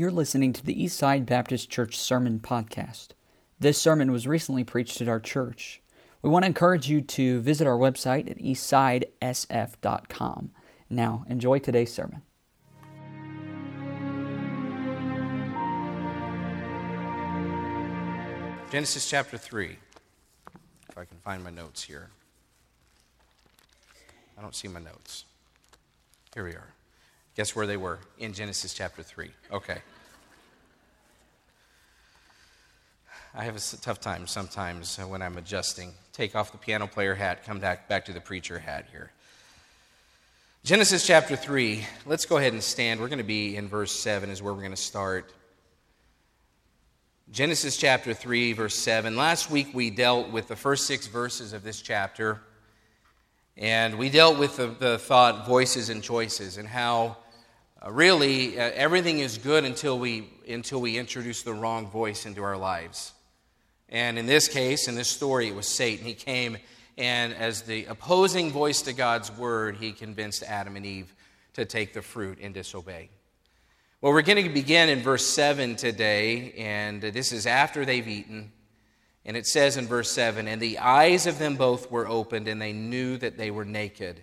You're listening to the Eastside Baptist Church Sermon Podcast. This sermon was recently preached at our church. We want to encourage you to visit our website at eastsidesf.com. Now, enjoy today's sermon. Genesis chapter 3. If I can find my notes here. I don't see my notes. Here we are. Guess where they were? In Genesis chapter 3. Okay. I have a tough time sometimes when I'm adjusting. Take off the piano player hat, come back, back to the preacher hat here. Genesis chapter 3. Let's go ahead and stand. We're going to be in verse 7, is where we're going to start. Genesis chapter 3, verse 7. Last week we dealt with the first six verses of this chapter, and we dealt with the, the thought voices and choices and how uh, really, uh, everything is good until we, until we introduce the wrong voice into our lives. And in this case, in this story, it was Satan. He came and, as the opposing voice to God's word, he convinced Adam and Eve to take the fruit and disobey. Well, we're going to begin in verse 7 today, and this is after they've eaten. And it says in verse 7 And the eyes of them both were opened, and they knew that they were naked.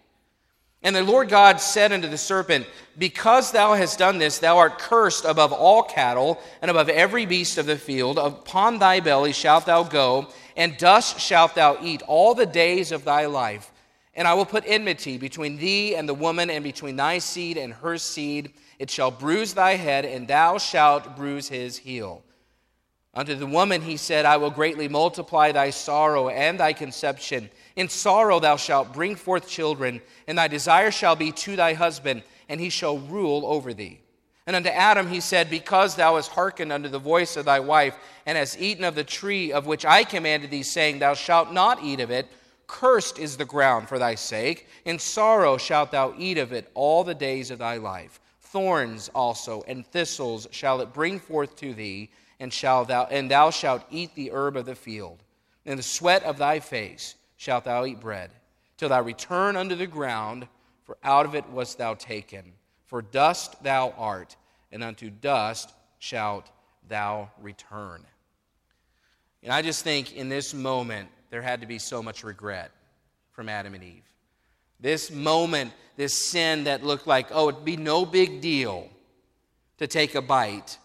And the Lord God said unto the serpent, Because thou hast done this, thou art cursed above all cattle and above every beast of the field. Upon thy belly shalt thou go, and dust shalt thou eat all the days of thy life. And I will put enmity between thee and the woman, and between thy seed and her seed. It shall bruise thy head, and thou shalt bruise his heel. Unto the woman he said, I will greatly multiply thy sorrow and thy conception. In sorrow thou shalt bring forth children, and thy desire shall be to thy husband, and he shall rule over thee. And unto Adam he said, Because thou hast hearkened unto the voice of thy wife, and hast eaten of the tree of which I commanded thee, saying, Thou shalt not eat of it, cursed is the ground for thy sake. In sorrow shalt thou eat of it all the days of thy life. Thorns also and thistles shall it bring forth to thee, and, shall thou, and thou shalt eat the herb of the field. In the sweat of thy face shalt thou eat bread, till thou return unto the ground, for out of it wast thou taken. For dust thou art, and unto dust shalt thou return. And I just think in this moment, there had to be so much regret from Adam and Eve. This moment, this sin that looked like, oh, it'd be no big deal to take a bite,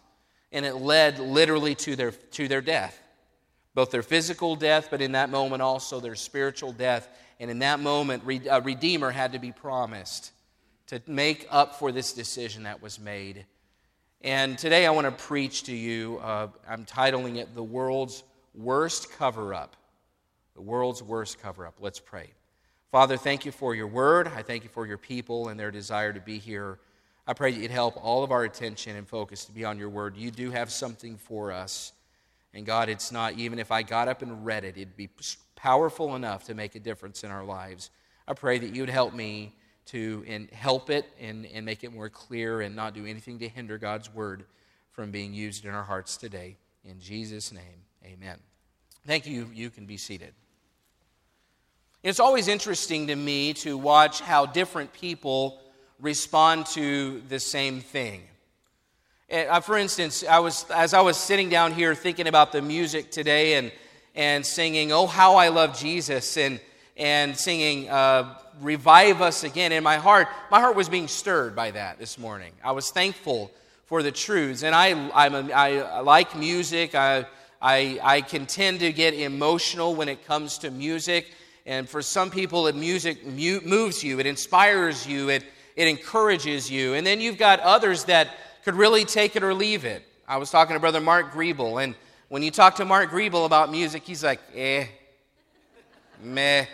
and it led literally to their, to their death both their physical death, but in that moment also their spiritual death. And in that moment, a Redeemer had to be promised to make up for this decision that was made. And today I want to preach to you, uh, I'm titling it The World's Worst Cover Up. The World's Worst Cover Up. Let's pray. Father, thank you for your word. I thank you for your people and their desire to be here. I pray that you'd help all of our attention and focus to be on your word. You do have something for us. And God, it's not, even if I got up and read it, it'd be powerful enough to make a difference in our lives. I pray that you'd help me to and help it and, and make it more clear and not do anything to hinder God's word from being used in our hearts today. In Jesus' name, amen. Thank you. You can be seated. It's always interesting to me to watch how different people respond to the same thing. Uh, for instance, I was, as I was sitting down here thinking about the music today and, and singing, Oh, How I Love Jesus, and, and singing, uh, Revive Us Again, in my heart, my heart was being stirred by that this morning. I was thankful for the truths. And I, I'm a, I like music, I, I, I can tend to get emotional when it comes to music. and for some people, it music moves you, it inspires you, it, it encourages you. And then you've got others that could really take it or leave it. I was talking to Brother Mark Griebel, and when you talk to Mark Griebel about music, he's like, eh, meh.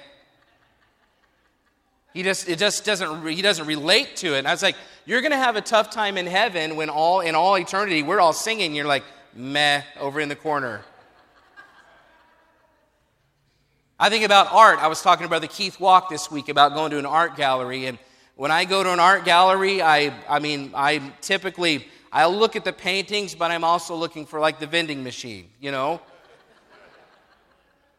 He just it just doesn't he doesn't relate to it. And I was like, you're gonna have a tough time in heaven when all in all eternity we're all singing. You're like, meh, over in the corner. I think about art. I was talking to Brother Keith Walk this week about going to an art gallery. And when I go to an art gallery, I, I mean, I typically, I look at the paintings, but I'm also looking for like the vending machine, you know?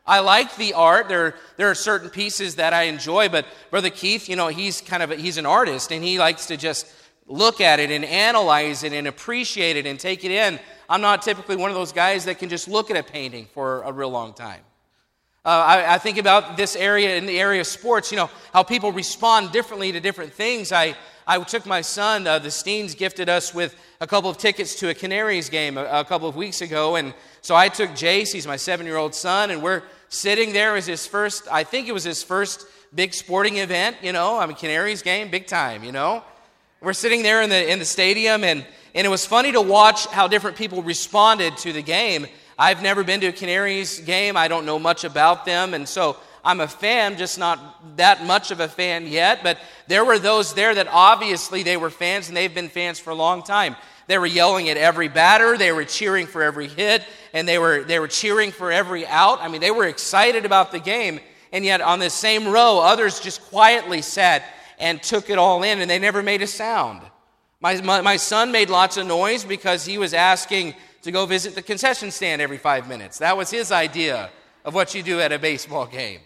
I like the art. There, there are certain pieces that I enjoy, but Brother Keith, you know, he's kind of, a, he's an artist and he likes to just look at it and analyze it and appreciate it and take it in. I'm not typically one of those guys that can just look at a painting for a real long time. Uh, I, I, think about this area in the area of sports, you know, how people respond differently to different things. I, I took my son, uh, the Steens gifted us with a couple of tickets to a Canaries game a, a couple of weeks ago. And so I took Jace, he's my seven year old son, and we're sitting there as his first, I think it was his first big sporting event, you know, I mean, Canaries game, big time, you know. We're sitting there in the, in the stadium, and, and it was funny to watch how different people responded to the game. I've never been to a Canaries game. I don't know much about them. And so I'm a fan, just not that much of a fan yet. But there were those there that obviously they were fans and they've been fans for a long time. They were yelling at every batter, they were cheering for every hit, and they were, they were cheering for every out. I mean, they were excited about the game. And yet, on this same row, others just quietly sat and took it all in, and they never made a sound. My, my, my son made lots of noise because he was asking to go visit the concession stand every five minutes. That was his idea of what you do at a baseball game.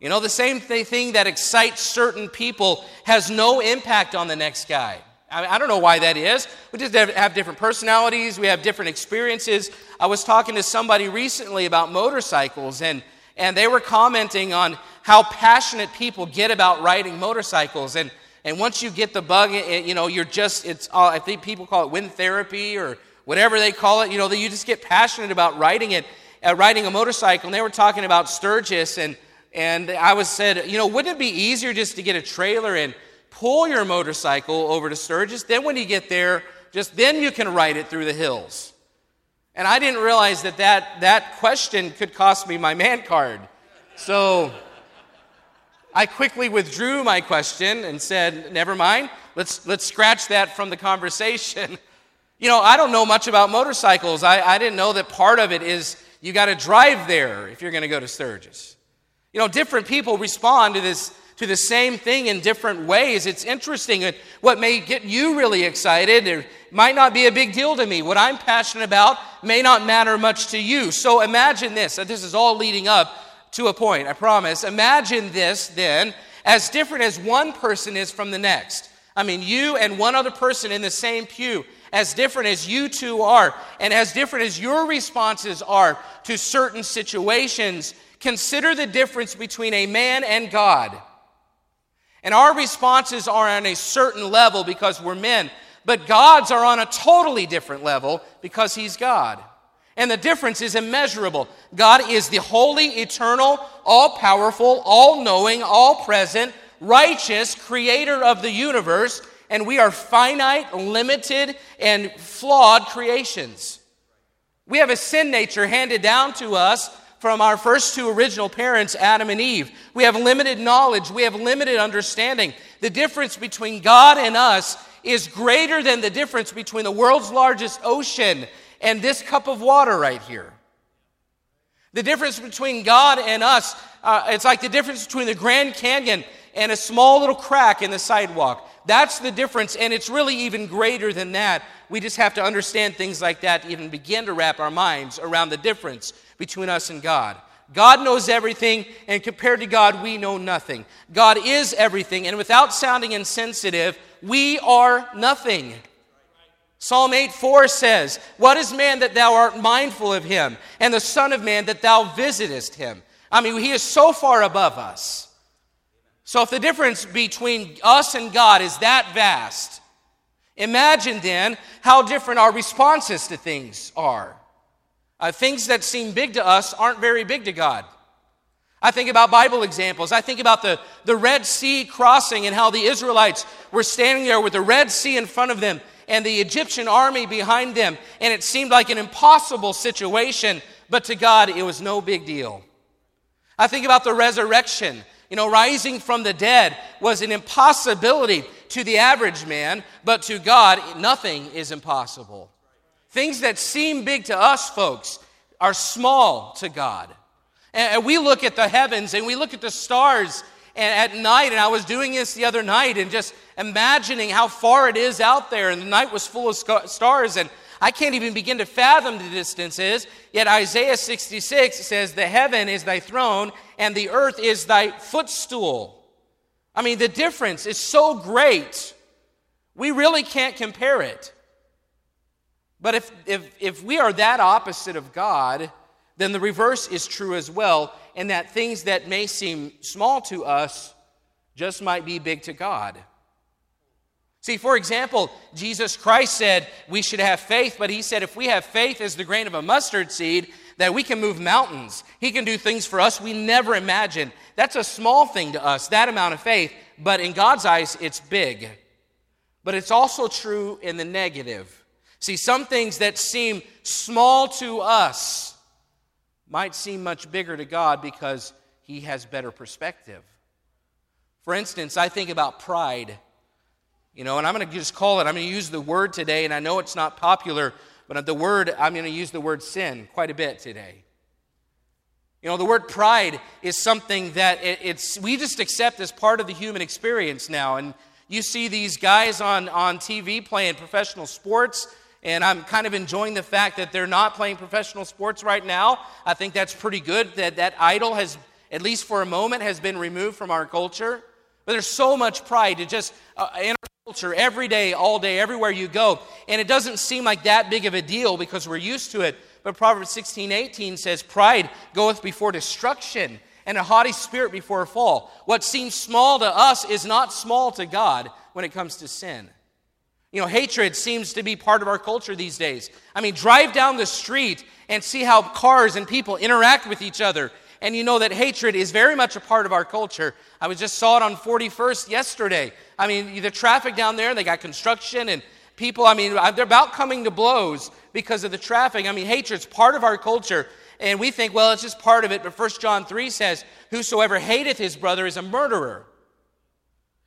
You know, the same thing that excites certain people has no impact on the next guy. I, don't know why that is. We just have, different personalities, we have different experiences. I was talking to somebody recently about motorcycles, and, and they were commenting on how passionate people get about riding motorcycles. And, and once you get the bug, it, you know, you're just, it's, uh, I think people call it wind therapy or whatever they call it, you know, you just get passionate about riding it, uh, riding a motorcycle. And they were talking about Sturgis, and, and I was said, you know, wouldn't it be easier just to get a trailer and pull your motorcycle over to Sturgis? Then when you get there, just then you can ride it through the hills. And I didn't realize that that, that question could cost me my man card. So I quickly withdrew my question and said, never mind, let's, let's scratch that from the conversation. You know, I don't know much about motorcycles. I, I didn't know that part of it is you got to drive there if you're going to go to Sturgis. You know, different people respond to this to the same thing in different ways. It's interesting. What may get you really excited might not be a big deal to me. What I'm passionate about may not matter much to you. So imagine this. This is all leading up to a point, I promise. Imagine this then as different as one person is from the next. I mean, you and one other person in the same pew as different as you two are, and as different as your responses are to certain situations, consider the difference between a man and God. And our responses are on a certain level because we're men, but God's are on a totally different level because He's God. And the difference is immeasurable. God is the holy, eternal, all powerful, all knowing, all present, righteous creator of the universe and we are finite, limited, and flawed creations. We have a sin nature handed down to us from our first two original parents, Adam and Eve. We have limited knowledge, we have limited understanding. The difference between God and us is greater than the difference between the world's largest ocean and this cup of water right here. The difference between God and us, uh, it's like the difference between the Grand Canyon and a small little crack in the sidewalk. That's the difference, and it's really even greater than that. We just have to understand things like that to even begin to wrap our minds around the difference between us and God. God knows everything, and compared to God, we know nothing. God is everything, and without sounding insensitive, we are nothing. Psalm 8 4 says, What is man that thou art mindful of him, and the Son of Man that thou visitest him? I mean, he is so far above us. So, if the difference between us and God is that vast, imagine then how different our responses to things are. Uh, things that seem big to us aren't very big to God. I think about Bible examples. I think about the, the Red Sea crossing and how the Israelites were standing there with the Red Sea in front of them and the Egyptian army behind them. And it seemed like an impossible situation, but to God, it was no big deal. I think about the resurrection. You know, rising from the dead was an impossibility to the average man, but to God, nothing is impossible. Things that seem big to us, folks, are small to God. And we look at the heavens and we look at the stars and at night, and I was doing this the other night and just imagining how far it is out there, and the night was full of stars, and I can't even begin to fathom the distances. Yet Isaiah 66 says, The heaven is thy throne, and the earth is thy footstool. I mean, the difference is so great, we really can't compare it. But if, if, if we are that opposite of God, then the reverse is true as well, and that things that may seem small to us just might be big to God. See, for example, Jesus Christ said we should have faith, but he said if we have faith as the grain of a mustard seed, that we can move mountains. He can do things for us we never imagined. That's a small thing to us, that amount of faith, but in God's eyes, it's big. But it's also true in the negative. See, some things that seem small to us might seem much bigger to God because He has better perspective. For instance, I think about pride. You know, and I'm going to just call it, I'm going to use the word today, and I know it's not popular, but the word, I'm going to use the word sin quite a bit today. You know, the word pride is something that it, it's, we just accept as part of the human experience now. And you see these guys on, on TV playing professional sports, and I'm kind of enjoying the fact that they're not playing professional sports right now. I think that's pretty good that that idol has, at least for a moment, has been removed from our culture. But there's so much pride to just uh, in culture every day, all day, everywhere you go. And it doesn't seem like that big of a deal because we're used to it. But Proverbs 16, 18 says, Pride goeth before destruction, and a haughty spirit before a fall. What seems small to us is not small to God when it comes to sin. You know, hatred seems to be part of our culture these days. I mean, drive down the street and see how cars and people interact with each other. And you know that hatred is very much a part of our culture. I was just saw it on 41st yesterday. I mean, the traffic down there, they got construction and people, I mean, they're about coming to blows because of the traffic. I mean, hatred's part of our culture. And we think, well, it's just part of it. But 1 John 3 says, Whosoever hateth his brother is a murderer.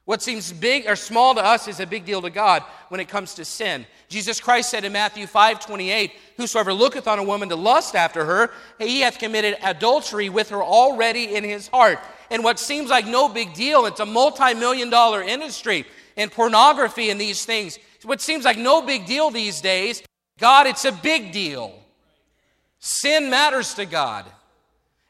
What seems big or small to us is a big deal to God when it comes to sin. Jesus Christ said in Matthew 5 28, Whosoever looketh on a woman to lust after her, he hath committed adultery with her already in his heart. And what seems like no big deal, it's a multi million dollar industry in pornography and these things. What seems like no big deal these days, God, it's a big deal. Sin matters to God.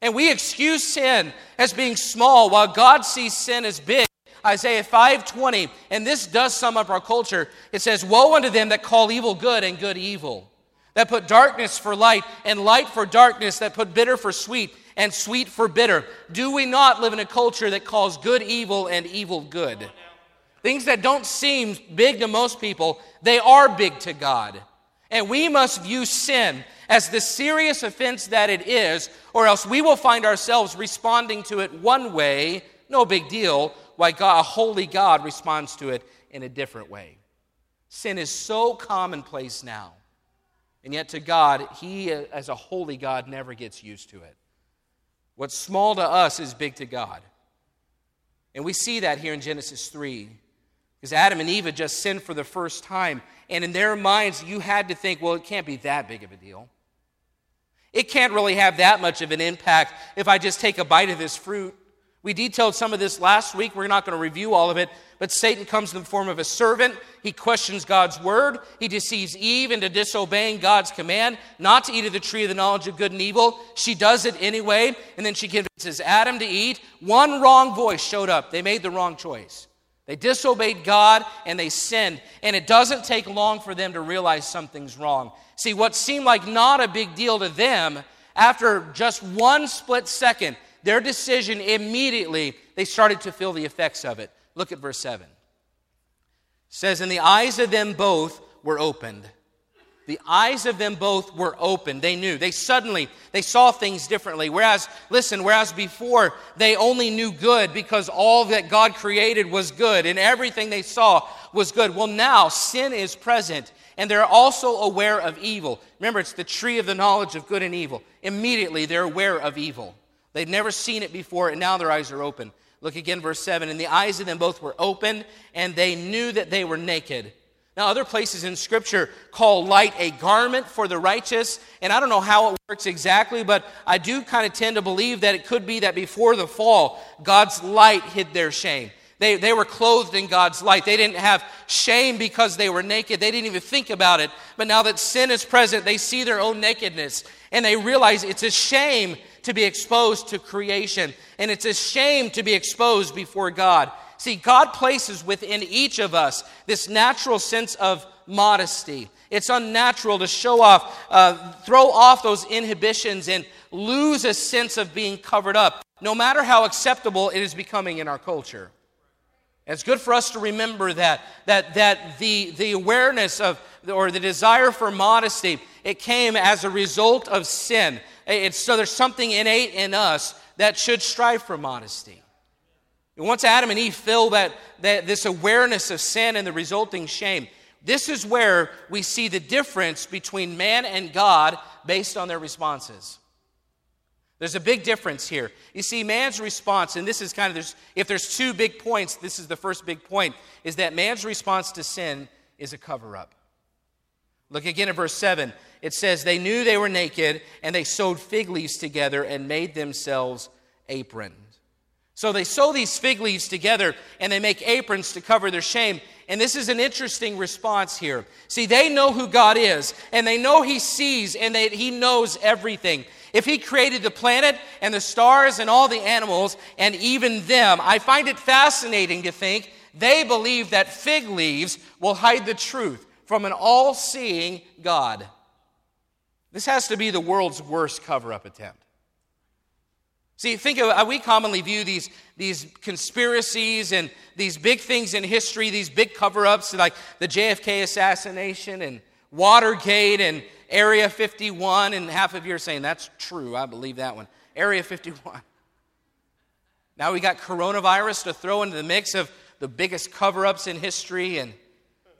And we excuse sin as being small while God sees sin as big. Isaiah 5:20, and this does sum up our culture. It says, "Woe unto them that call evil good and good evil, that put darkness for light and light for darkness, that put bitter for sweet and sweet for bitter." Do we not live in a culture that calls good evil and evil good? Things that don't seem big to most people, they are big to God. And we must view sin as the serious offense that it is, or else we will find ourselves responding to it one way, no big deal, why God, a holy God responds to it in a different way. Sin is so commonplace now. And yet, to God, He, as a holy God, never gets used to it. What's small to us is big to God. And we see that here in Genesis 3. Because Adam and Eve had just sinned for the first time. And in their minds, you had to think, well, it can't be that big of a deal. It can't really have that much of an impact if I just take a bite of this fruit. We detailed some of this last week. We're not going to review all of it, but Satan comes in the form of a servant. He questions God's word. He deceives Eve into disobeying God's command not to eat of the tree of the knowledge of good and evil. She does it anyway, and then she convinces Adam to eat. One wrong voice showed up. They made the wrong choice. They disobeyed God and they sinned, and it doesn't take long for them to realize something's wrong. See, what seemed like not a big deal to them, after just one split second, their decision immediately, they started to feel the effects of it. Look at verse 7. It says, And the eyes of them both were opened. the eyes of them both were opened. They knew. They suddenly, they saw things differently. Whereas, listen, whereas before they only knew good because all that God created was good and everything they saw was good. Well, now sin is present and they're also aware of evil. Remember, it's the tree of the knowledge of good and evil. Immediately, they're aware of evil. They've never seen it before, and now their eyes are open. Look again, verse 7. And the eyes of them both were opened, and they knew that they were naked. Now, other places in Scripture call light a garment for the righteous, and I don't know how it works exactly, but I do kind of tend to believe that it could be that before the fall, God's light hid their shame. They, they were clothed in God's light. They didn't have shame because they were naked. They didn't even think about it. But now that sin is present, they see their own nakedness and they realize it's a shame to be exposed to creation and it's a shame to be exposed before God. See, God places within each of us this natural sense of modesty. It's unnatural to show off, uh, throw off those inhibitions and lose a sense of being covered up, no matter how acceptable it is becoming in our culture. It's good for us to remember that, that, that the, the awareness of, or the desire for modesty, it came as a result of sin. So there's something innate in us that should strive for modesty. And once Adam and Eve feel that, that this awareness of sin and the resulting shame, this is where we see the difference between man and God based on their responses. There's a big difference here. You see, man's response, and this is kind of, there's, if there's two big points, this is the first big point, is that man's response to sin is a cover up. Look again at verse 7. It says, They knew they were naked, and they sewed fig leaves together and made themselves aprons. So they sew these fig leaves together and they make aprons to cover their shame. And this is an interesting response here. See, they know who God is and they know He sees and that He knows everything. If He created the planet and the stars and all the animals and even them, I find it fascinating to think they believe that fig leaves will hide the truth from an all seeing God. This has to be the world's worst cover up attempt. See, think of uh, we commonly view these, these conspiracies and these big things in history, these big cover ups like the JFK assassination and Watergate and Area 51. And half of you are saying, that's true. I believe that one. Area 51. Now we got coronavirus to throw into the mix of the biggest cover ups in history. And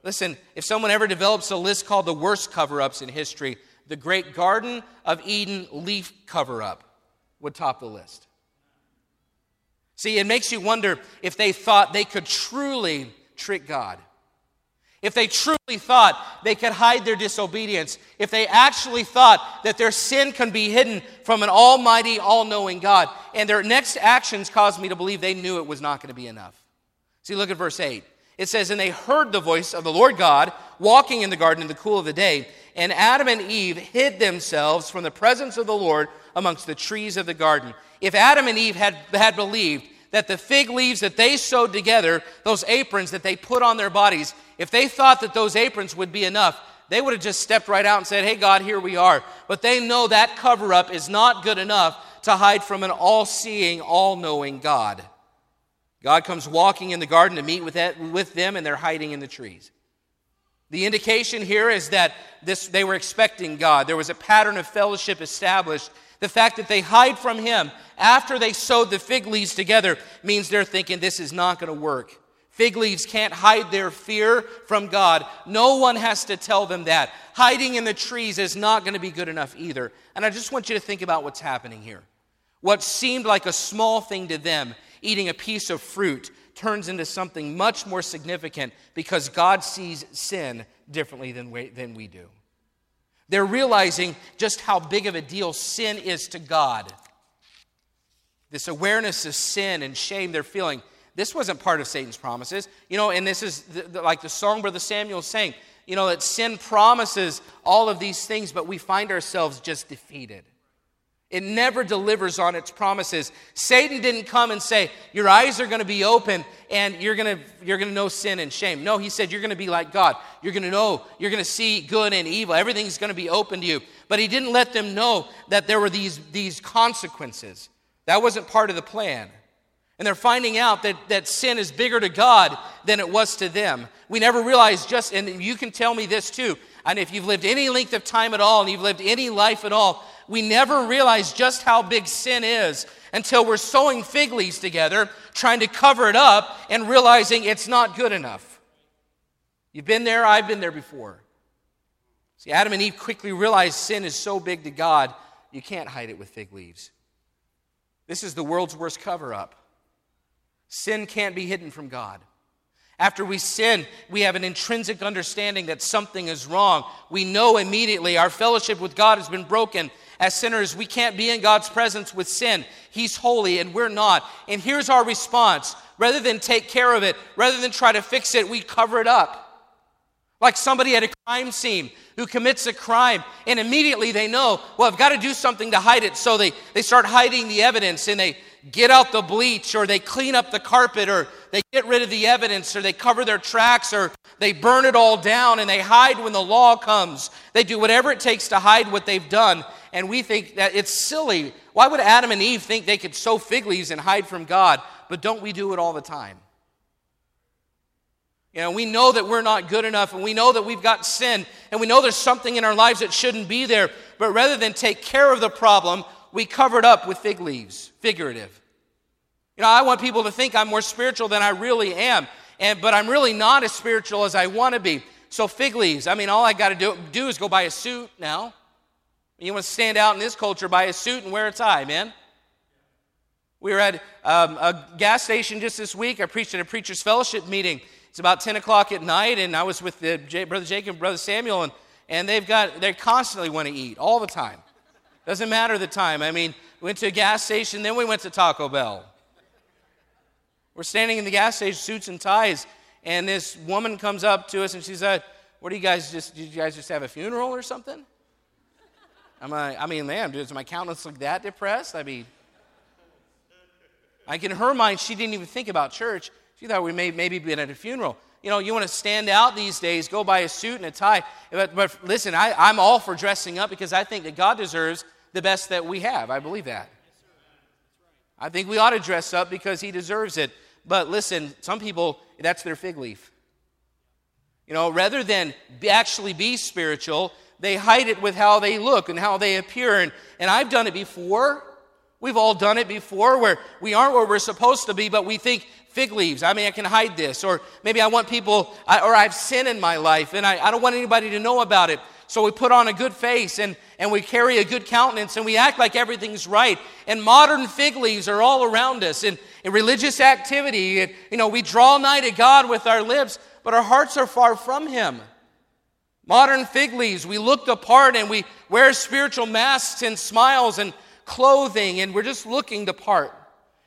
listen, if someone ever develops a list called the worst cover ups in history, the Great Garden of Eden leaf cover up would top the list. See, it makes you wonder if they thought they could truly trick God. If they truly thought they could hide their disobedience, if they actually thought that their sin can be hidden from an almighty, all knowing God, and their next actions caused me to believe they knew it was not going to be enough. See, look at verse 8. It says, And they heard the voice of the Lord God walking in the garden in the cool of the day, and Adam and Eve hid themselves from the presence of the Lord amongst the trees of the garden. If Adam and Eve had, had believed that the fig leaves that they sewed together, those aprons that they put on their bodies, if they thought that those aprons would be enough, they would have just stepped right out and said, Hey, God, here we are. But they know that cover up is not good enough to hide from an all seeing, all knowing God. God comes walking in the garden to meet with, that, with them, and they're hiding in the trees. The indication here is that this, they were expecting God. There was a pattern of fellowship established the fact that they hide from him after they sewed the fig leaves together means they're thinking this is not going to work. Fig leaves can't hide their fear from God. No one has to tell them that. Hiding in the trees is not going to be good enough either. And I just want you to think about what's happening here. What seemed like a small thing to them, eating a piece of fruit, turns into something much more significant because God sees sin differently than we, than we do. They're realizing just how big of a deal sin is to God. This awareness of sin and shame they're feeling. This wasn't part of Satan's promises. You know, and this is the, the, like the song Brother Samuel saying, you know, that sin promises all of these things, but we find ourselves just defeated. It never delivers on its promises. Satan didn't come and say, Your eyes are going to be open and you're going to, you're going to know sin and shame. No, he said, You're going to be like God. You're going to know, you're going to see good and evil. Everything's going to be open to you. But he didn't let them know that there were these, these consequences. That wasn't part of the plan. And they're finding out that, that sin is bigger to God than it was to them. We never realized just, and you can tell me this too. And if you've lived any length of time at all and you've lived any life at all, we never realize just how big sin is until we're sewing fig leaves together, trying to cover it up, and realizing it's not good enough. You've been there, I've been there before. See, Adam and Eve quickly realized sin is so big to God, you can't hide it with fig leaves. This is the world's worst cover up. Sin can't be hidden from God. After we sin, we have an intrinsic understanding that something is wrong. We know immediately our fellowship with God has been broken. As sinners, we can't be in God's presence with sin. He's holy and we're not. And here's our response rather than take care of it, rather than try to fix it, we cover it up. Like somebody at a crime scene who commits a crime, and immediately they know, well, I've got to do something to hide it. So they, they start hiding the evidence and they get out the bleach or they clean up the carpet or they get rid of the evidence or they cover their tracks or they burn it all down and they hide when the law comes. They do whatever it takes to hide what they've done. And we think that it's silly. Why would Adam and Eve think they could sew fig leaves and hide from God? But don't we do it all the time? You know, we know that we're not good enough and we know that we've got sin and we know there's something in our lives that shouldn't be there. But rather than take care of the problem, we cover it up with fig leaves, figurative. You know, I want people to think I'm more spiritual than I really am, and, but I'm really not as spiritual as I want to be. So, fig leaves, I mean, all I got to do, do is go buy a suit now. You want to stand out in this culture, buy a suit and wear a tie, man. We were at um, a gas station just this week. I preached at a preacher's fellowship meeting. It's about 10 o'clock at night, and I was with the, J- Brother Jacob Brother Samuel, and, and they've got, they constantly want to eat all the time. Doesn't matter the time. I mean, we went to a gas station, then we went to Taco Bell. We're standing in the gas station, suits and ties, and this woman comes up to us and she said, What do you guys just, did you guys just have a funeral or something? I'm I mean, man, does my countenance look that depressed? I mean, like in her mind, she didn't even think about church. She thought we may maybe been at a funeral. You know, you want to stand out these days, go buy a suit and a tie. But, but listen, I, I'm all for dressing up because I think that God deserves the best that we have. I believe that. I think we ought to dress up because He deserves it. But listen, some people, that's their fig leaf. You know, rather than actually be spiritual, they hide it with how they look and how they appear. And, and I've done it before. We've all done it before where we aren't where we're supposed to be, but we think fig leaves. I mean, I can hide this. Or maybe I want people, or I've sin in my life and I, I don't want anybody to know about it. So we put on a good face and, and we carry a good countenance and we act like everything's right. And modern fig leaves are all around us. And in religious activity, it, you know, we draw nigh to God with our lips, but our hearts are far from Him. Modern fig leaves, we look the part and we wear spiritual masks and smiles and clothing, and we're just looking the part.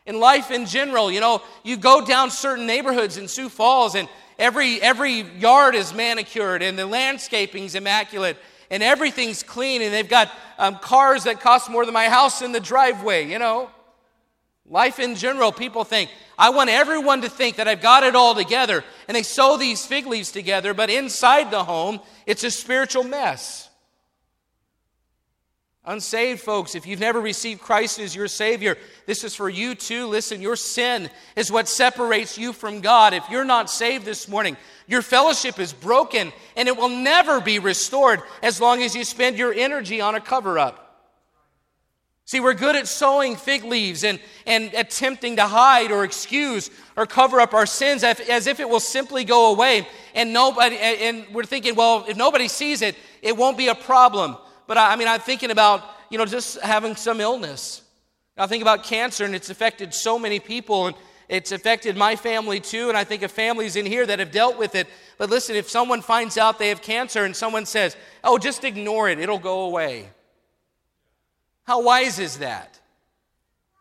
In life in general, you know, you go down certain neighborhoods in Sioux Falls and Every, every yard is manicured and the landscaping's immaculate and everything's clean and they've got um, cars that cost more than my house in the driveway, you know. Life in general, people think, I want everyone to think that I've got it all together. And they sew these fig leaves together, but inside the home, it's a spiritual mess. Unsaved folks, if you've never received Christ as your Savior, this is for you too. Listen, your sin is what separates you from God. If you're not saved this morning, your fellowship is broken and it will never be restored as long as you spend your energy on a cover up. See, we're good at sewing fig leaves and, and attempting to hide or excuse or cover up our sins as, as if it will simply go away. And nobody, and we're thinking, well, if nobody sees it, it won't be a problem. But I, I mean, I'm thinking about, you know, just having some illness. I think about cancer, and it's affected so many people, and it's affected my family too, and I think of families in here that have dealt with it. But listen, if someone finds out they have cancer and someone says, oh, just ignore it, it'll go away. How wise is that?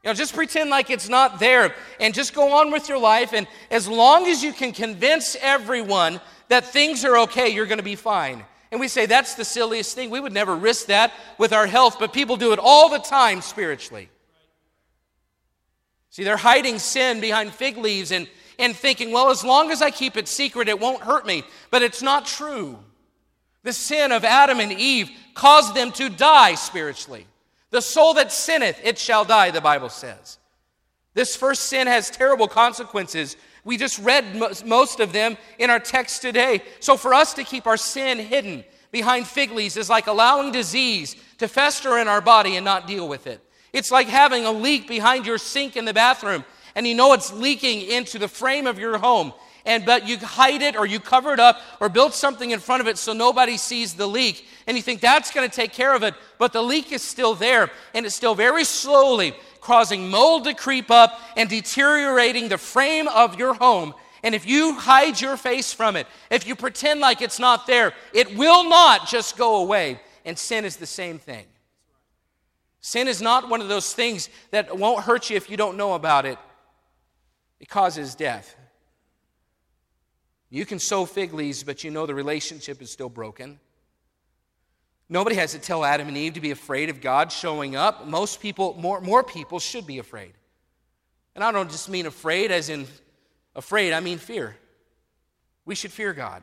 You know, just pretend like it's not there and just go on with your life. And as long as you can convince everyone that things are okay, you're going to be fine. And we say that's the silliest thing. We would never risk that with our health, but people do it all the time spiritually. See, they're hiding sin behind fig leaves and, and thinking, well, as long as I keep it secret, it won't hurt me. But it's not true. The sin of Adam and Eve caused them to die spiritually. The soul that sinneth, it shall die, the Bible says. This first sin has terrible consequences we just read most of them in our text today. So, for us to keep our sin hidden, behind fig leaves is like allowing disease to fester in our body and not deal with it. It's like having a leak behind your sink in the bathroom and you know it's leaking into the frame of your home and but you hide it or you cover it up or build something in front of it so nobody sees the leak. And you think that's going to take care of it but the leak is still there and it's still very slowly causing mold to creep up and deteriorating the frame of your home. And if you hide your face from it if you pretend like it's not there it will not just go away. And sin is the same thing. Sin is not one of those things that won't hurt you if you don't know about it. It causes death you can sew fig leaves, but you know the relationship is still broken. Nobody has to tell Adam and Eve to be afraid of God showing up. Most people, more, more people, should be afraid. And I don't just mean afraid as in afraid, I mean fear. We should fear God.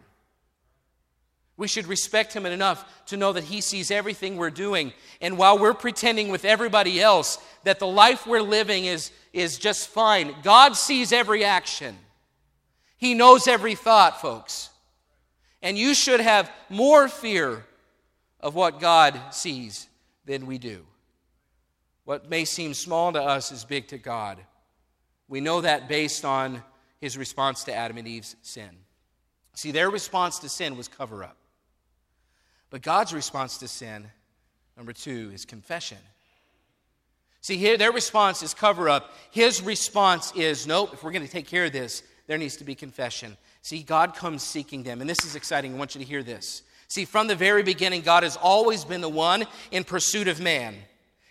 We should respect Him enough to know that He sees everything we're doing. And while we're pretending with everybody else that the life we're living is, is just fine, God sees every action. He knows every thought, folks. And you should have more fear of what God sees than we do. What may seem small to us is big to God. We know that based on his response to Adam and Eve's sin. See, their response to sin was cover up. But God's response to sin, number two, is confession. See, here their response is cover up. His response is nope, if we're going to take care of this, there needs to be confession. See, God comes seeking them. And this is exciting. I want you to hear this. See, from the very beginning, God has always been the one in pursuit of man.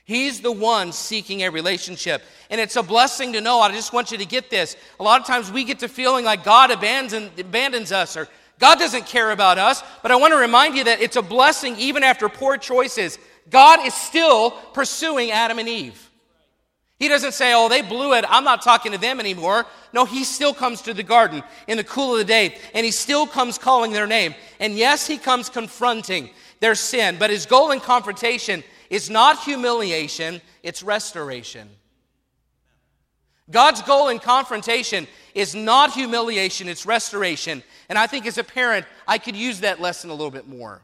He's the one seeking a relationship. And it's a blessing to know. I just want you to get this. A lot of times we get to feeling like God abandons, abandons us or God doesn't care about us. But I want to remind you that it's a blessing even after poor choices. God is still pursuing Adam and Eve. He doesn't say, oh, they blew it. I'm not talking to them anymore. No, he still comes to the garden in the cool of the day, and he still comes calling their name. And yes, he comes confronting their sin, but his goal in confrontation is not humiliation, it's restoration. God's goal in confrontation is not humiliation, it's restoration. And I think as a parent, I could use that lesson a little bit more.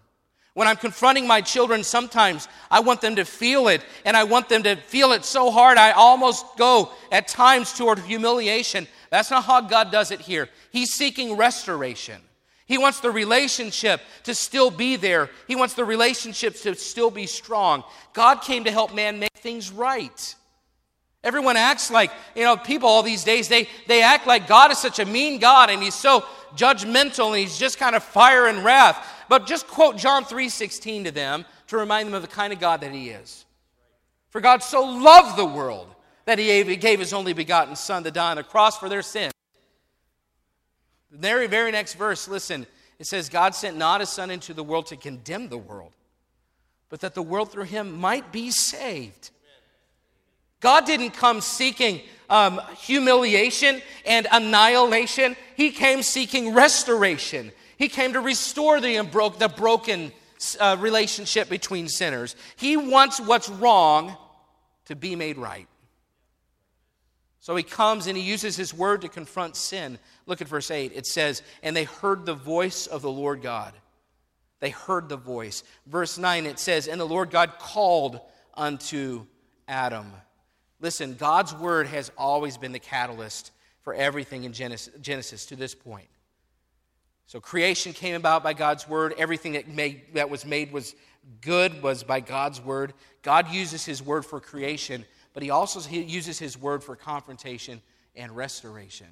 When I'm confronting my children, sometimes I want them to feel it, and I want them to feel it so hard I almost go at times toward humiliation. That's not how God does it here. He's seeking restoration. He wants the relationship to still be there, He wants the relationship to still be strong. God came to help man make things right. Everyone acts like, you know, people all these days, they, they act like God is such a mean God and He's so judgmental and He's just kind of fire and wrath. But just quote John 3:16 to them to remind them of the kind of God that he is. For God so loved the world that he gave his only begotten son to die on the cross for their sin. The very, very next verse, listen, it says, God sent not his son into the world to condemn the world, but that the world through him might be saved. God didn't come seeking um, humiliation and annihilation, He came seeking restoration. He came to restore the, the broken uh, relationship between sinners. He wants what's wrong to be made right. So he comes and he uses his word to confront sin. Look at verse 8. It says, And they heard the voice of the Lord God. They heard the voice. Verse 9, it says, And the Lord God called unto Adam. Listen, God's word has always been the catalyst for everything in Genesis, Genesis to this point. So creation came about by God's word. Everything that, made, that was made was good was by God's word. God uses his word for creation, but he also uses his word for confrontation and restoration.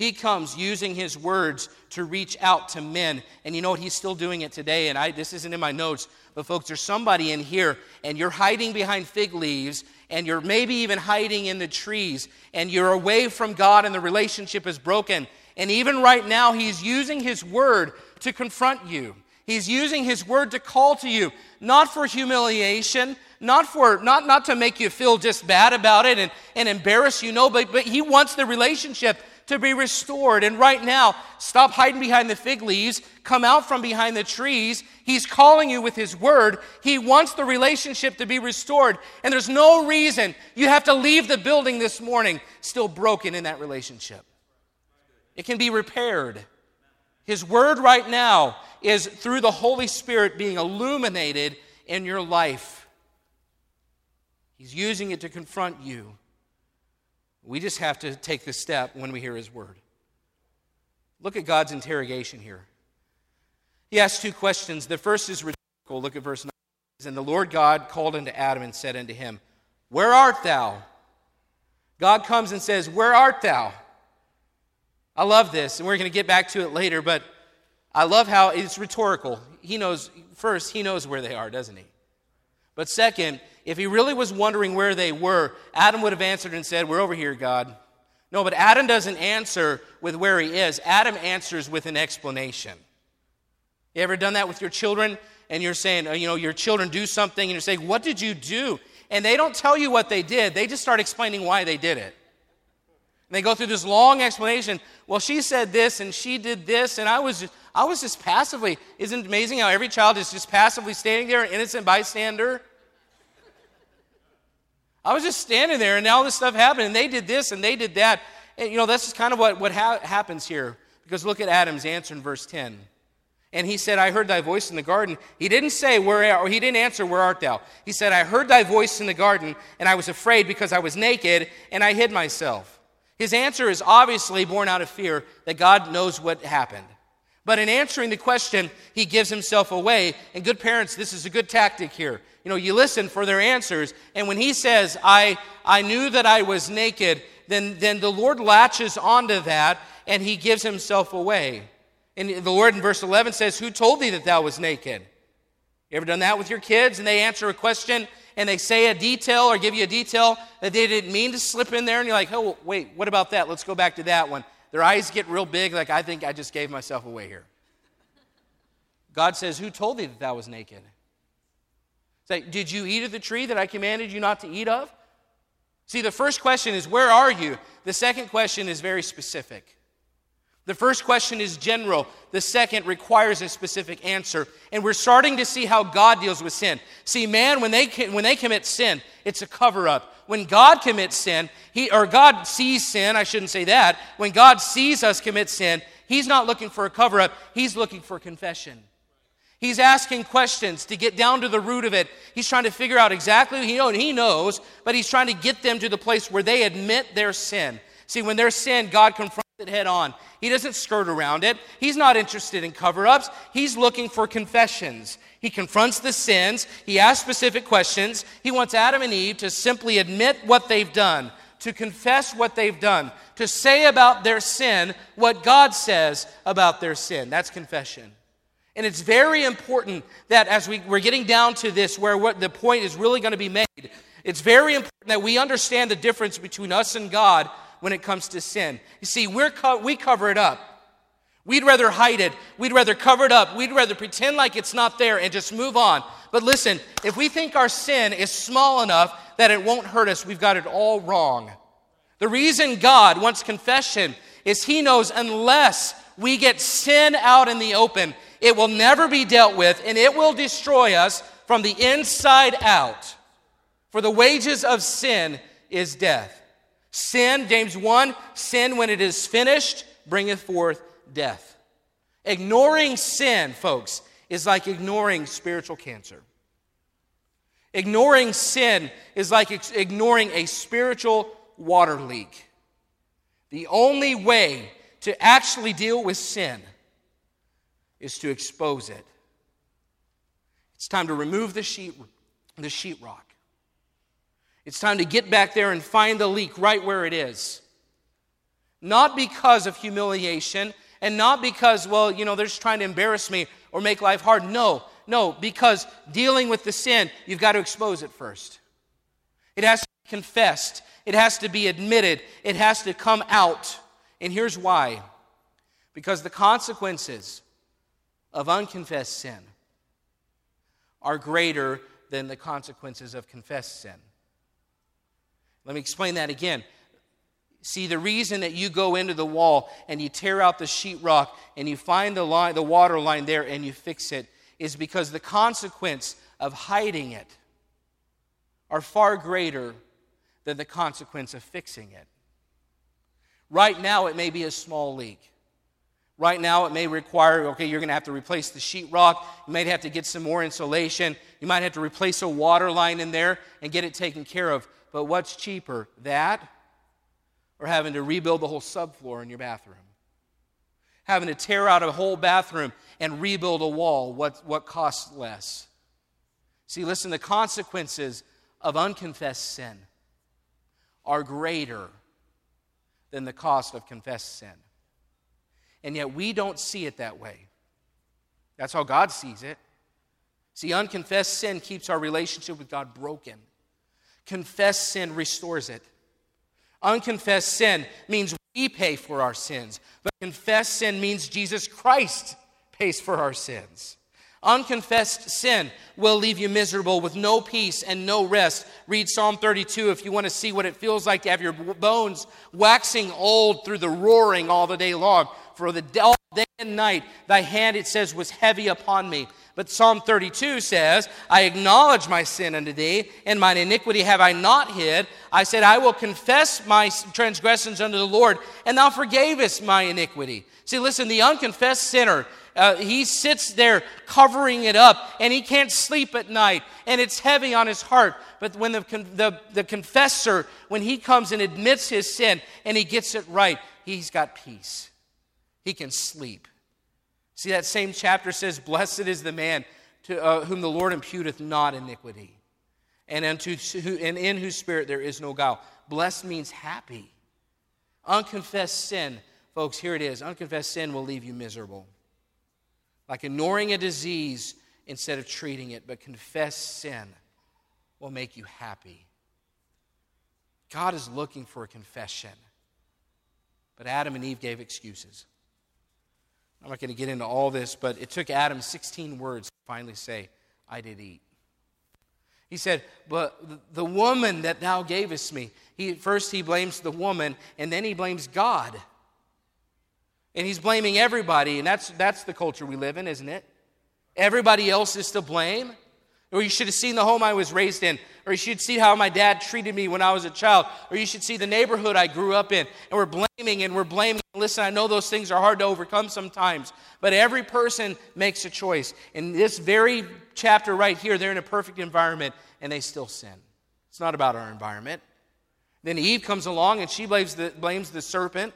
He comes using his words to reach out to men. And you know what? He's still doing it today. And I, this isn't in my notes, but folks, there's somebody in here, and you're hiding behind fig leaves, and you're maybe even hiding in the trees, and you're away from God, and the relationship is broken. And even right now, He's using His word to confront you. He's using His word to call to you, not for humiliation, not for not, not to make you feel just bad about it and, and embarrass you, no, but, but He wants the relationship to be restored. And right now, stop hiding behind the fig leaves, come out from behind the trees. He's calling you with His word. He wants the relationship to be restored. And there's no reason you have to leave the building this morning still broken in that relationship. It can be repaired. His word right now is through the Holy Spirit being illuminated in your life. He's using it to confront you. We just have to take the step when we hear His word. Look at God's interrogation here. He asks two questions. The first is rhetorical. Look at verse 9. And the Lord God called unto Adam and said unto him, Where art thou? God comes and says, Where art thou? I love this, and we're going to get back to it later, but I love how it's rhetorical. He knows, first, he knows where they are, doesn't he? But second, if he really was wondering where they were, Adam would have answered and said, We're over here, God. No, but Adam doesn't answer with where he is. Adam answers with an explanation. You ever done that with your children? And you're saying, uh, you know, your children do something, and you're saying, What did you do? And they don't tell you what they did, they just start explaining why they did it. And they go through this long explanation. Well, she said this, and she did this, and I was just, I was just passively. Isn't it amazing how every child is just passively standing there, an innocent bystander? I was just standing there, and all this stuff happened, and they did this, and they did that. And, you know, that's just kind of what, what ha- happens here. Because look at Adam's answer in verse 10. And he said, I heard thy voice in the garden. He didn't say, Where or he didn't answer, Where art thou? He said, I heard thy voice in the garden, and I was afraid because I was naked, and I hid myself. His answer is obviously born out of fear that God knows what happened. But in answering the question, he gives himself away. And good parents, this is a good tactic here. You know, you listen for their answers. And when he says, I, I knew that I was naked, then, then the Lord latches onto that and he gives himself away. And the Lord in verse 11 says, Who told thee that thou was naked? You ever done that with your kids and they answer a question and they say a detail or give you a detail that they didn't mean to slip in there and you're like, oh, wait, what about that? Let's go back to that one. Their eyes get real big, like, I think I just gave myself away here. God says, Who told thee that thou was naked? Say, Did you eat of the tree that I commanded you not to eat of? See, the first question is, Where are you? The second question is very specific. The first question is general. The second requires a specific answer. And we're starting to see how God deals with sin. See, man, when they, when they commit sin, it's a cover up. When God commits sin, he, or God sees sin, I shouldn't say that. When God sees us commit sin, He's not looking for a cover up, He's looking for confession. He's asking questions to get down to the root of it. He's trying to figure out exactly, he, knows, he knows, but he's trying to get them to the place where they admit their sin. See, when there's sin, God confronts it head on. He doesn't skirt around it. He's not interested in cover ups. He's looking for confessions. He confronts the sins. He asks specific questions. He wants Adam and Eve to simply admit what they've done, to confess what they've done, to say about their sin what God says about their sin. That's confession. And it's very important that as we, we're getting down to this, where what the point is really going to be made, it's very important that we understand the difference between us and God when it comes to sin. You see, we're co- we cover it up. We'd rather hide it. We'd rather cover it up. We'd rather pretend like it's not there and just move on. But listen, if we think our sin is small enough that it won't hurt us, we've got it all wrong. The reason God wants confession is He knows unless we get sin out in the open, it will never be dealt with and it will destroy us from the inside out. For the wages of sin is death. Sin, James 1, sin when it is finished bringeth forth death. Ignoring sin, folks, is like ignoring spiritual cancer. Ignoring sin is like ignoring a spiritual water leak. The only way to actually deal with sin is to expose it. It's time to remove the sheet, the sheetrock. It's time to get back there and find the leak right where it is. Not because of humiliation and not because, well, you know, they're just trying to embarrass me or make life hard. No, no, because dealing with the sin, you've got to expose it first. It has to be confessed, it has to be admitted, it has to come out. And here's why because the consequences of unconfessed sin are greater than the consequences of confessed sin. Let me explain that again. See, the reason that you go into the wall and you tear out the sheetrock and you find the, line, the water line there and you fix it is because the consequence of hiding it are far greater than the consequence of fixing it. Right now, it may be a small leak. Right now, it may require, okay, you're going to have to replace the sheetrock. You might have to get some more insulation. You might have to replace a water line in there and get it taken care of. But what's cheaper, that or having to rebuild the whole subfloor in your bathroom? Having to tear out a whole bathroom and rebuild a wall, what, what costs less? See, listen, the consequences of unconfessed sin are greater than the cost of confessed sin. And yet we don't see it that way. That's how God sees it. See, unconfessed sin keeps our relationship with God broken. Confessed sin restores it. Unconfessed sin means we pay for our sins, but confessed sin means Jesus Christ pays for our sins. Unconfessed sin will leave you miserable with no peace and no rest. Read Psalm 32 if you want to see what it feels like to have your bones waxing old through the roaring all the day long. For the day and night, thy hand, it says, was heavy upon me. But Psalm 32 says, I acknowledge my sin unto thee, and mine iniquity have I not hid. I said, I will confess my transgressions unto the Lord, and thou forgavest my iniquity. See, listen, the unconfessed sinner uh, he sits there covering it up and he can't sleep at night and it's heavy on his heart. But when the, the, the confessor, when he comes and admits his sin and he gets it right, he's got peace. He can sleep. See, that same chapter says, Blessed is the man to, uh, whom the Lord imputeth not iniquity, and, unto, and in whose spirit there is no guile. Blessed means happy. Unconfessed sin, folks, here it is. Unconfessed sin will leave you miserable like ignoring a disease instead of treating it, but confess sin will make you happy. God is looking for a confession. But Adam and Eve gave excuses. I'm not going to get into all this, but it took Adam 16 words to finally say, I did eat. He said, But the woman that thou gavest me, he, first he blames the woman, and then he blames God. And he's blaming everybody, and that's, that's the culture we live in, isn't it? Everybody else is to blame. Or you should have seen the home I was raised in. Or you should see how my dad treated me when I was a child. Or you should see the neighborhood I grew up in. And we're blaming and we're blaming. Listen, I know those things are hard to overcome sometimes. But every person makes a choice. In this very chapter right here, they're in a perfect environment and they still sin. It's not about our environment. Then Eve comes along and she blames the, blames the serpent.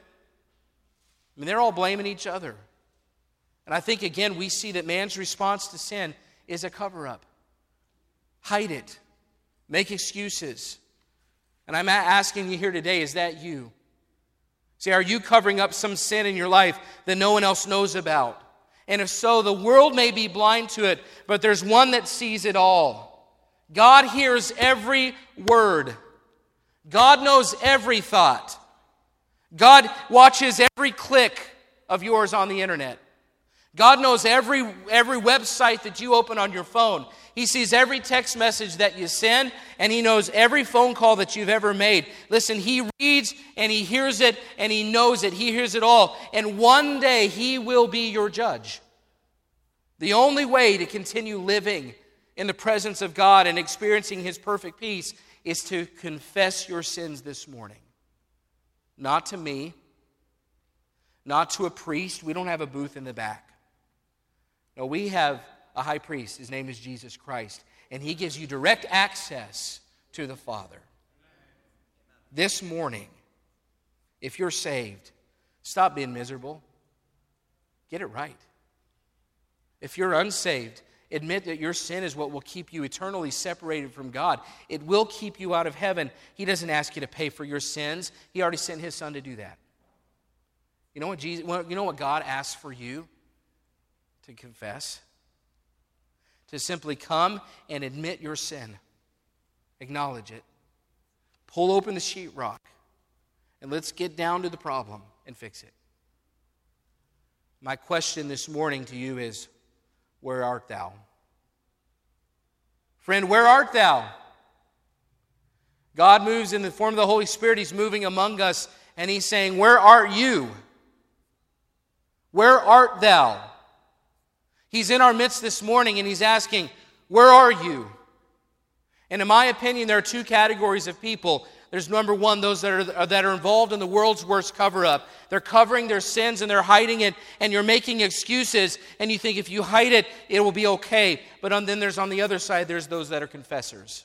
I mean, they're all blaming each other. And I think, again, we see that man's response to sin is a cover up. Hide it, make excuses. And I'm asking you here today is that you? See, are you covering up some sin in your life that no one else knows about? And if so, the world may be blind to it, but there's one that sees it all. God hears every word, God knows every thought. God watches every click of yours on the internet. God knows every, every website that you open on your phone. He sees every text message that you send, and He knows every phone call that you've ever made. Listen, He reads and He hears it and He knows it. He hears it all. And one day He will be your judge. The only way to continue living in the presence of God and experiencing His perfect peace is to confess your sins this morning not to me, not to a priest. We don't have a booth in the back. No, we have a high priest. His name is Jesus Christ, and he gives you direct access to the Father. This morning, if you're saved, stop being miserable. Get it right. If you're unsaved, Admit that your sin is what will keep you eternally separated from God. It will keep you out of heaven. He doesn't ask you to pay for your sins. He already sent his son to do that. You know what Jesus you know what God asks for you to confess? To simply come and admit your sin. Acknowledge it. Pull open the sheetrock and let's get down to the problem and fix it. My question this morning to you is where art thou? Friend, where art thou? God moves in the form of the Holy Spirit. He's moving among us, and He's saying, Where art you? Where art thou? He's in our midst this morning, and He's asking, Where are you? And in my opinion, there are two categories of people. There's number one, those that are, that are involved in the world's worst cover up. They're covering their sins and they're hiding it, and you're making excuses, and you think if you hide it, it will be okay. But on, then there's on the other side, there's those that are confessors.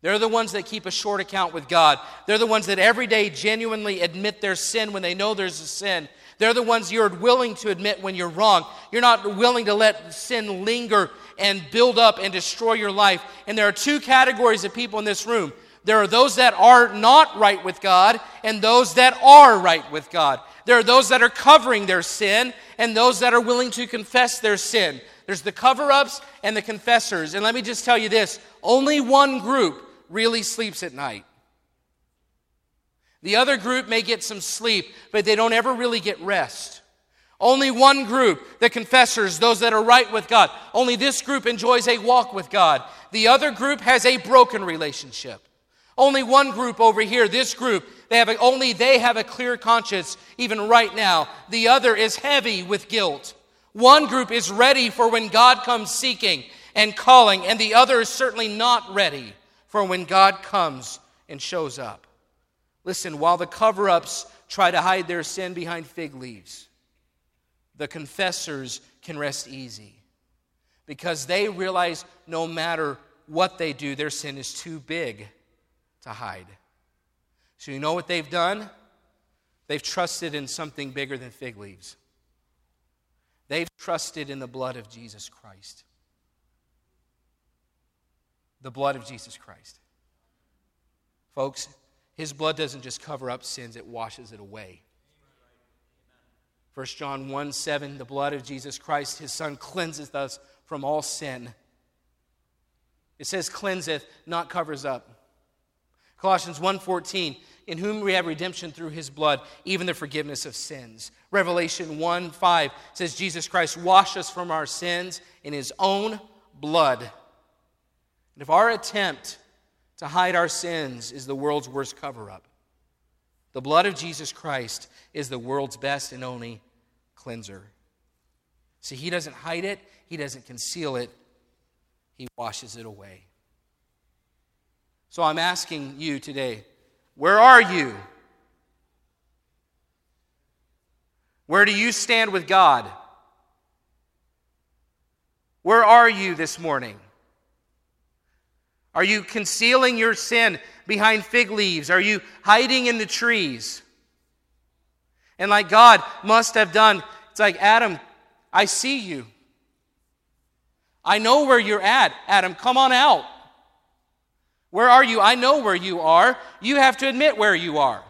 They're the ones that keep a short account with God. They're the ones that every day genuinely admit their sin when they know there's a sin. They're the ones you're willing to admit when you're wrong. You're not willing to let sin linger and build up and destroy your life. And there are two categories of people in this room there are those that are not right with God and those that are right with God. There are those that are covering their sin and those that are willing to confess their sin. There's the cover ups and the confessors. And let me just tell you this only one group really sleeps at night. The other group may get some sleep, but they don't ever really get rest. Only one group, the confessors, those that are right with God. Only this group enjoys a walk with God. The other group has a broken relationship. Only one group over here, this group, they have a, only they have a clear conscience even right now. The other is heavy with guilt. One group is ready for when God comes seeking and calling, and the other is certainly not ready for when God comes and shows up. Listen, while the cover ups try to hide their sin behind fig leaves, the confessors can rest easy because they realize no matter what they do, their sin is too big to hide. So, you know what they've done? They've trusted in something bigger than fig leaves. They've trusted in the blood of Jesus Christ the blood of Jesus Christ. Folks, his blood doesn't just cover up sins, it washes it away. 1 John 1 7, the blood of Jesus Christ, his son, cleanseth us from all sin. It says cleanseth, not covers up. Colossians 1:14, in whom we have redemption through his blood, even the forgiveness of sins. Revelation 1:5 says Jesus Christ washed us from our sins in his own blood. And if our attempt to hide our sins is the world's worst cover up, the blood of Jesus Christ is the world's best and only cleanser. See, He doesn't hide it, He doesn't conceal it, He washes it away. So I'm asking you today where are you? Where do you stand with God? Where are you this morning? Are you concealing your sin behind fig leaves? Are you hiding in the trees? And like God must have done, it's like, Adam, I see you. I know where you're at. Adam, come on out. Where are you? I know where you are. You have to admit where you are.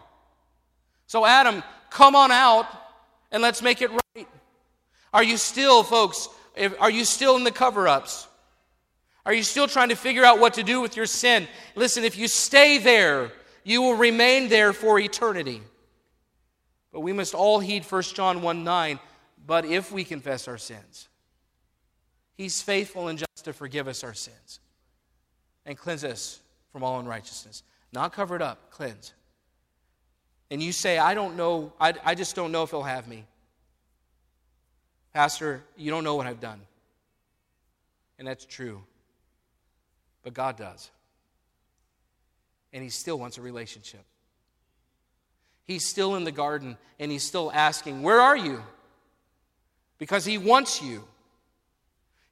So, Adam, come on out and let's make it right. Are you still, folks, are you still in the cover ups? Are you still trying to figure out what to do with your sin? Listen, if you stay there, you will remain there for eternity. But we must all heed 1 John 1 9. But if we confess our sins, He's faithful and just to forgive us our sins and cleanse us from all unrighteousness. Not covered up, cleanse. And you say, I don't know, I, I just don't know if He'll have me. Pastor, you don't know what I've done. And that's true. But God does. And He still wants a relationship. He's still in the garden and He's still asking, Where are you? Because He wants you.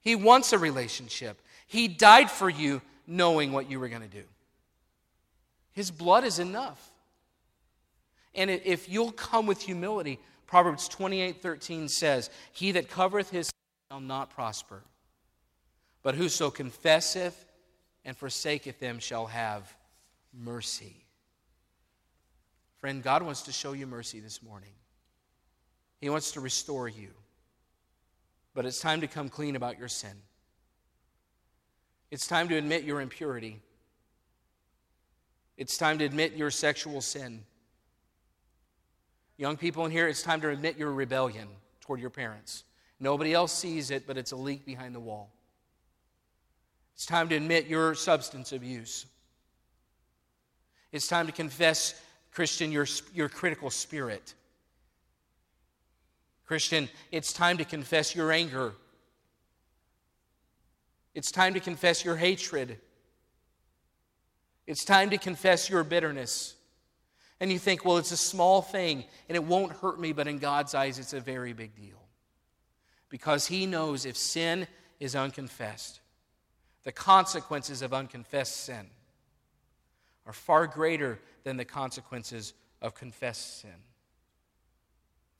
He wants a relationship. He died for you knowing what you were going to do. His blood is enough. And if you'll come with humility, Proverbs 28 13 says, He that covereth his shall not prosper, but whoso confesseth and forsaketh them shall have mercy. Friend, God wants to show you mercy this morning. He wants to restore you. But it's time to come clean about your sin. It's time to admit your impurity. It's time to admit your sexual sin. Young people in here, it's time to admit your rebellion toward your parents. Nobody else sees it, but it's a leak behind the wall. It's time to admit your substance abuse. It's time to confess, Christian, your, your critical spirit. Christian, it's time to confess your anger. It's time to confess your hatred. It's time to confess your bitterness. And you think, well, it's a small thing and it won't hurt me, but in God's eyes, it's a very big deal. Because He knows if sin is unconfessed, the consequences of unconfessed sin are far greater than the consequences of confessed sin.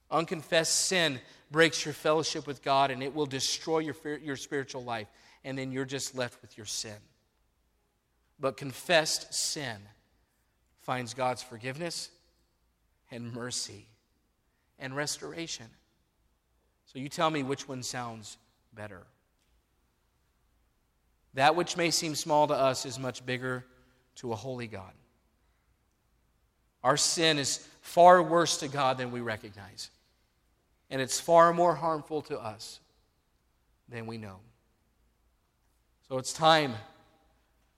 Unconfessed sin breaks your fellowship with God and it will destroy your, your spiritual life, and then you're just left with your sin. But confessed sin finds God's forgiveness and mercy and restoration. So you tell me which one sounds better. That which may seem small to us is much bigger to a holy God. Our sin is far worse to God than we recognize, and it's far more harmful to us than we know. So it's time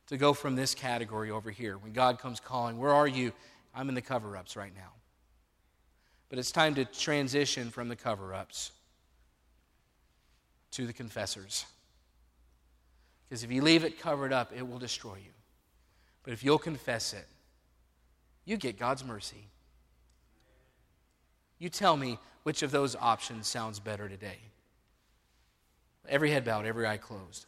to go from this category over here. When God comes calling, where are you? I'm in the cover ups right now. But it's time to transition from the cover ups to the confessors. Because if you leave it covered up, it will destroy you. But if you'll confess it, you get God's mercy. You tell me which of those options sounds better today. Every head bowed, every eye closed.